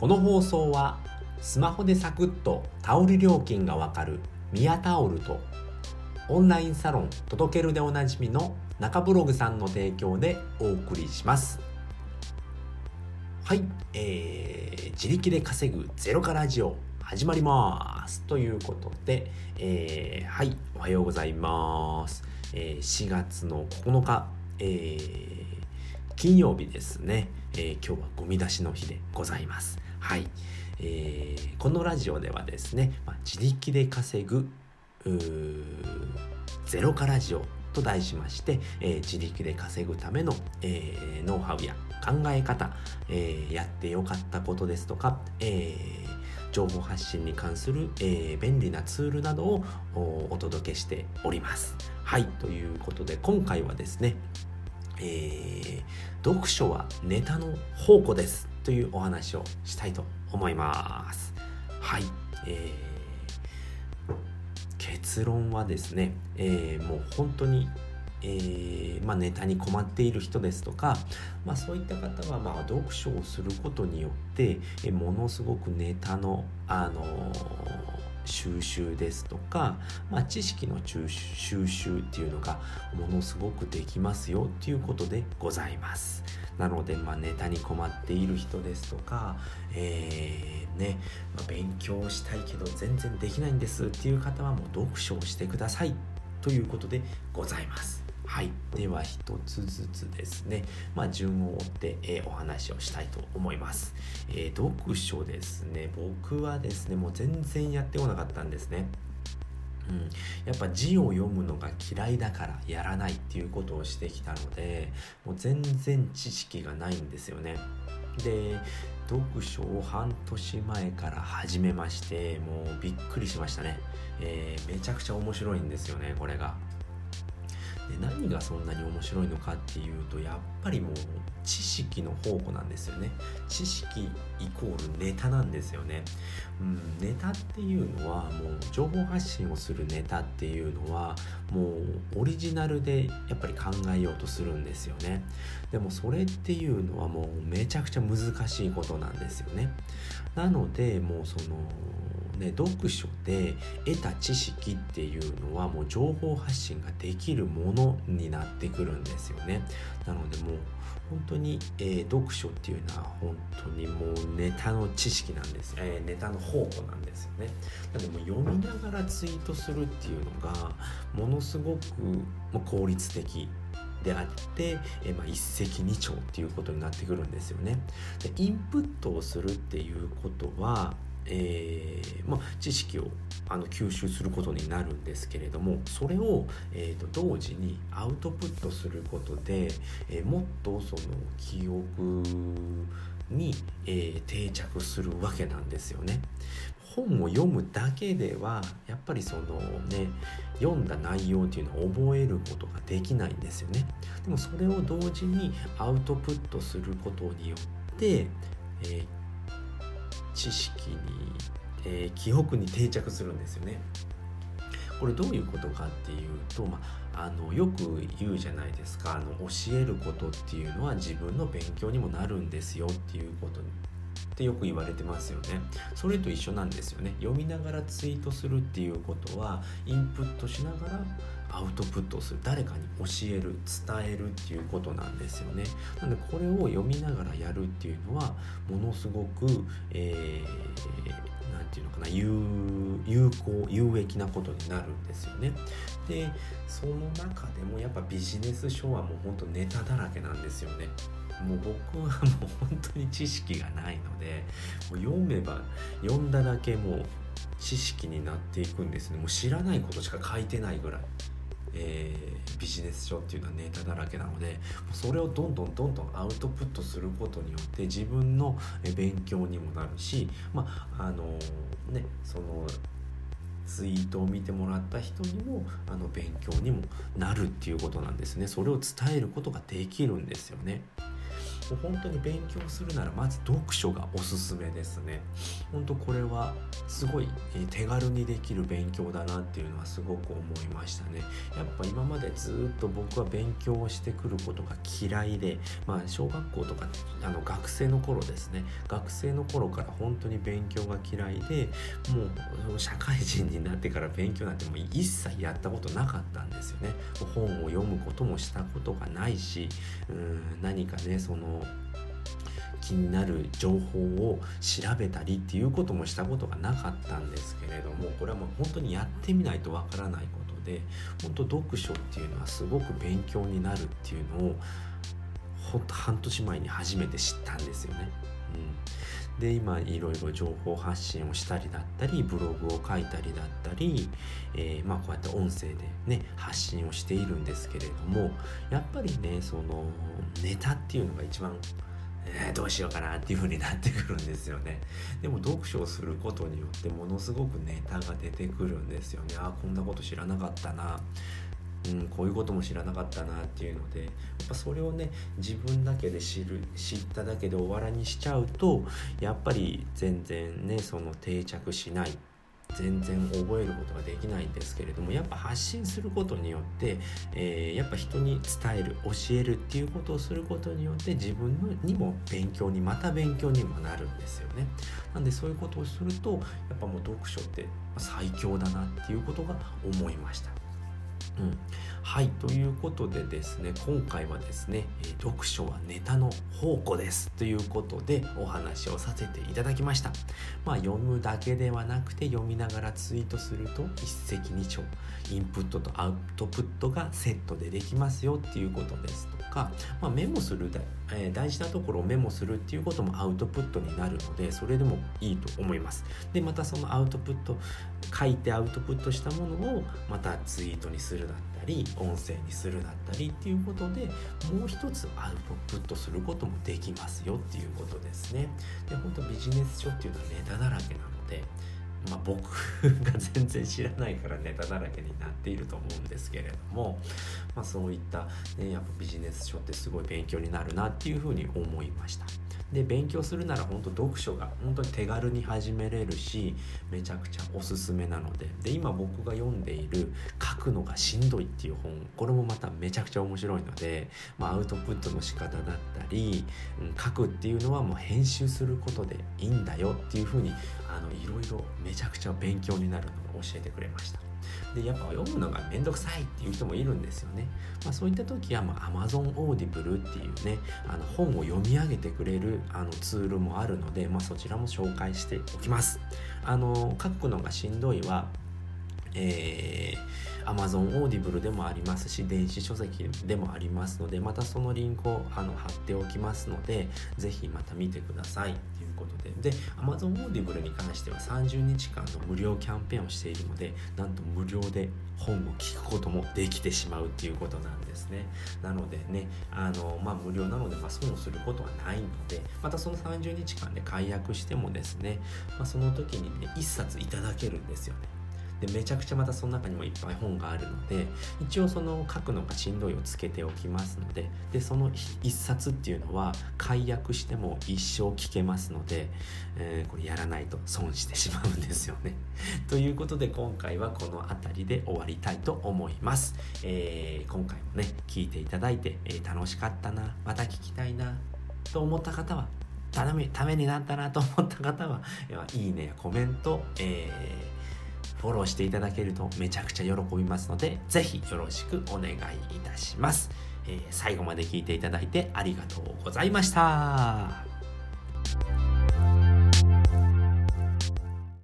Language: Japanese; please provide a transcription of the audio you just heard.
この放送はスマホでサクッとタオル料金がわかるミヤタオルとオンラインサロン届けるでおなじみの中ブログさんの提供でお送りします。はい、えー、自力で稼ぐゼロからラジオ始まります。ということで、えー、はいおはようございます、えー、4月の9日、えー、金曜日ですね、えー、今日はゴミ出しの日でございます。はい、えー、このラジオではですね、まあ、自力で稼ぐゼロからラジオと題しまして、えー、自力で稼ぐための、えー、ノウハウや考え方、えー、やってよかったことですとか、えー、情報発信に関する、えー、便利なツールなどをお届けしております。はい、ということで今回はですね、えー、読書はネタの宝庫です。というお話をしたいと思います。はい、えー、結論はですね、えー、もう本当にえー、まあ、ネタに困っている人ですとか、まあ、そういった方はまあ読書をすることによって、えものすごくネタの、あのー収集ですとか、まあ、知識の収集っていうのがものすごくできますよっていうことでございます。なので、まあ、ネタに困っている人ですとか、えー、ね、まあ、勉強したいけど全然できないんですっていう方はもう読書をしてくださいということでございます。はい、では一つずつですね、まあ、順を追って、えー、お話をしたいと思います、えー、読書ですね。僕はですねもう全然やってこなかったんですね。うん、やっぱ字を読むのが嫌いだからやらないっていうことをしてきたのでもう全然知識がないんですよね。で読書を半年前から始めましてもうびっくりしましたね、えー、めちゃくちゃ面白いんですよねこれが。で何がそんなに面白いのかっていうとやっぱりもう知識の宝庫なんですよね。知識イコールネタなんですよね、うん、ネタっていうのはもう情報発信をするネタっていうのはもうオリジナルでやっぱり考えようとするんですよね。でもそれっていうのはもうめちゃくちゃ難しいことなんですよね。なのでもうそのね、読書で得た知識っていうのはもう情報発信ができるものになってくるんですよね。なのでもう本当に、えー、読書っていうのは本当にもうネタの知識なんです、えー、ネタの宝庫なんですよね。なのでも読みながらツイートするっていうのがものすごく効率的であって、えまあ、一石二鳥っていうことになってくるんですよね。でインプットをするっていうことはえー、まあ、知識をあの吸収することになるんですけれどもそれを、えーと、同時にアウトプットすることで、えー、もっとその記憶に、えー、定着するわけなんですよね。本を読むだけではやっぱりそのね読んだ内容っていうのを覚えることができないんですよね。でもそれを同時にアウトプットすることによって、えー知識に、えー、記憶に定着するんですよね。これどういうことかっていうと、まあ、あのよく言うじゃないですか。あの教えることっていうのは自分の勉強にもなるんですよっていうことってよく言われてますよね。それと一緒なんですよね。読みながらツイートするっていうことはインプットしながらアウトプットをする誰かに教える伝えるっていうことなんですよね。なのでこれを読みながらやるっていうのはものすごく、えー、なんていうのかな有有効有益なことになるんですよね。でその中でもやっぱビジネス書はもうほんとネタだらけなんですよね。もう僕はもう本当に知識がないのでもう読めば読んだだけもう知識になっていくんですね。もう知らないことしか書いてないぐらい。えー、ビジネス書っていうのはネタだらけなのでそれをどんどんどんどんアウトプットすることによって自分の勉強にもなるしまああのねそのツイートを見てもらった人にもあの勉強にもなるっていうことなんですね。それを伝えることができるんですよね。本当に勉強するならまず読書がおすすめですね。本当これはすごい手軽にできる勉強だなっていうのはすごく思いましたね。やっぱ今までずっと僕は勉強をしてくることが嫌いでまあ小学校とかあの学生の頃ですね。学生の頃から本当に勉強が嫌いでもう社会人になってから勉強なんてもう一切やったことなかったんですよね。本を読むこともしたことがないしうん何かねその気になる情報を調べたりっていうこともしたことがなかったんですけれどもこれはもう本当にやってみないとわからないことで本当読書っていうのはすごく勉強になるっていうのをほんと半年前に初めて知ったんですよね。うん、で今いろいろ情報発信をしたりだったりブログを書いたりだったり、えー、まあこうやって音声でね発信をしているんですけれどもやっぱりねそのネタっていうのが一番えー、どうしようかなっていう風になってくるんですよね。でも読書をすることによってものすごくネタが出てくるんですよね。あこんなこと知らなかったな。うん、こういうことも知らなかったなっていうのでやっぱそれをね自分だけで知る知っただけで終わらにしちゃうとやっぱり全然ねその定着しない全然覚えることができないんですけれどもやっぱ発信することによって、えー、やっぱ人に伝える教えるっていうことをすることによって自分にも勉強にまた勉強にもなるんですよね。なんでそういうことをするとやっぱもう読書って最強だなっていうことが思いました。うん、はいということでですね今回はですね「読書はネタの宝庫です」ということでお話をさせていただきました。まあ読むだけではなくて読みながらツイートすると一石二鳥インプットとアウトプットがセットでできますよっていうことですとか、まあ、メモするだけえ、大事なところをメモするっていうこともアウトプットになるのでそれでもいいと思います。でまたそのアウトプット書いてアウトプットしたものをまたツイートにするだったり音声にするだったりっていうことでもう一つアウトプットすることもできますよっていうことですね。で本当ビジネス書っていうのはネタだらけなのでまあ、僕が全然知らないからネタだらけになっていると思うんですけれども、まあ、そういった、ね、やっぱビジネス書ってすごい勉強になるなっていうふうに思いました。で勉強するなら本当読書が本当に手軽に始めれるしめちゃくちゃおすすめなのでで今僕が読んでいる「くのがしんどい」っていう本これもまためちゃくちゃ面白いので、まあ、アウトプットの仕方だったり、うん、書くっていうのはもう編集することでいいんだよっていうふうにいろいろめちゃくちゃ勉強になるのを教えてくれました。でやっぱ読むのがめんどくさいっていう人もいるんですよね、まあ、そういった時は、まあ、Amazon Audible っていうねあの本を読み上げてくれるあのツールもあるので、まあ、そちらも紹介しておきますあの書くのがしんどいはえー、Amazon Audible でもありますし電子書籍でもありますのでまたそのリンクをあの貼っておきますのでぜひまた見てください。ということで。で Amazon Audible に関しては30日間の無料キャンペーンをしているのでなんと無料で本を聞くこともできてしまうっていうことなんですね。なのでねあの、まあ、無料なので、まあ、損をすることはないのでまたその30日間で解約してもですね、まあ、その時にね1冊いただけるんですよね。でめちゃくちゃまたその中にもいっぱい本があるので一応その書くのがしんどいをつけておきますのででその1冊っていうのは解約しても一生聞けますので、えー、これやらないと損してしまうんですよね。ということで今回はこの辺りで終わりたいと思います。えー、今回もね聞いていただいて、えー、楽しかったなまた聞きたいなと思った方はためになったなと思った方はいいねやコメント、えーフォローしていただけるとめちゃくちゃ喜びますので、ぜひよろしくお願いいたします。えー、最後まで聞いていただいてありがとうございました。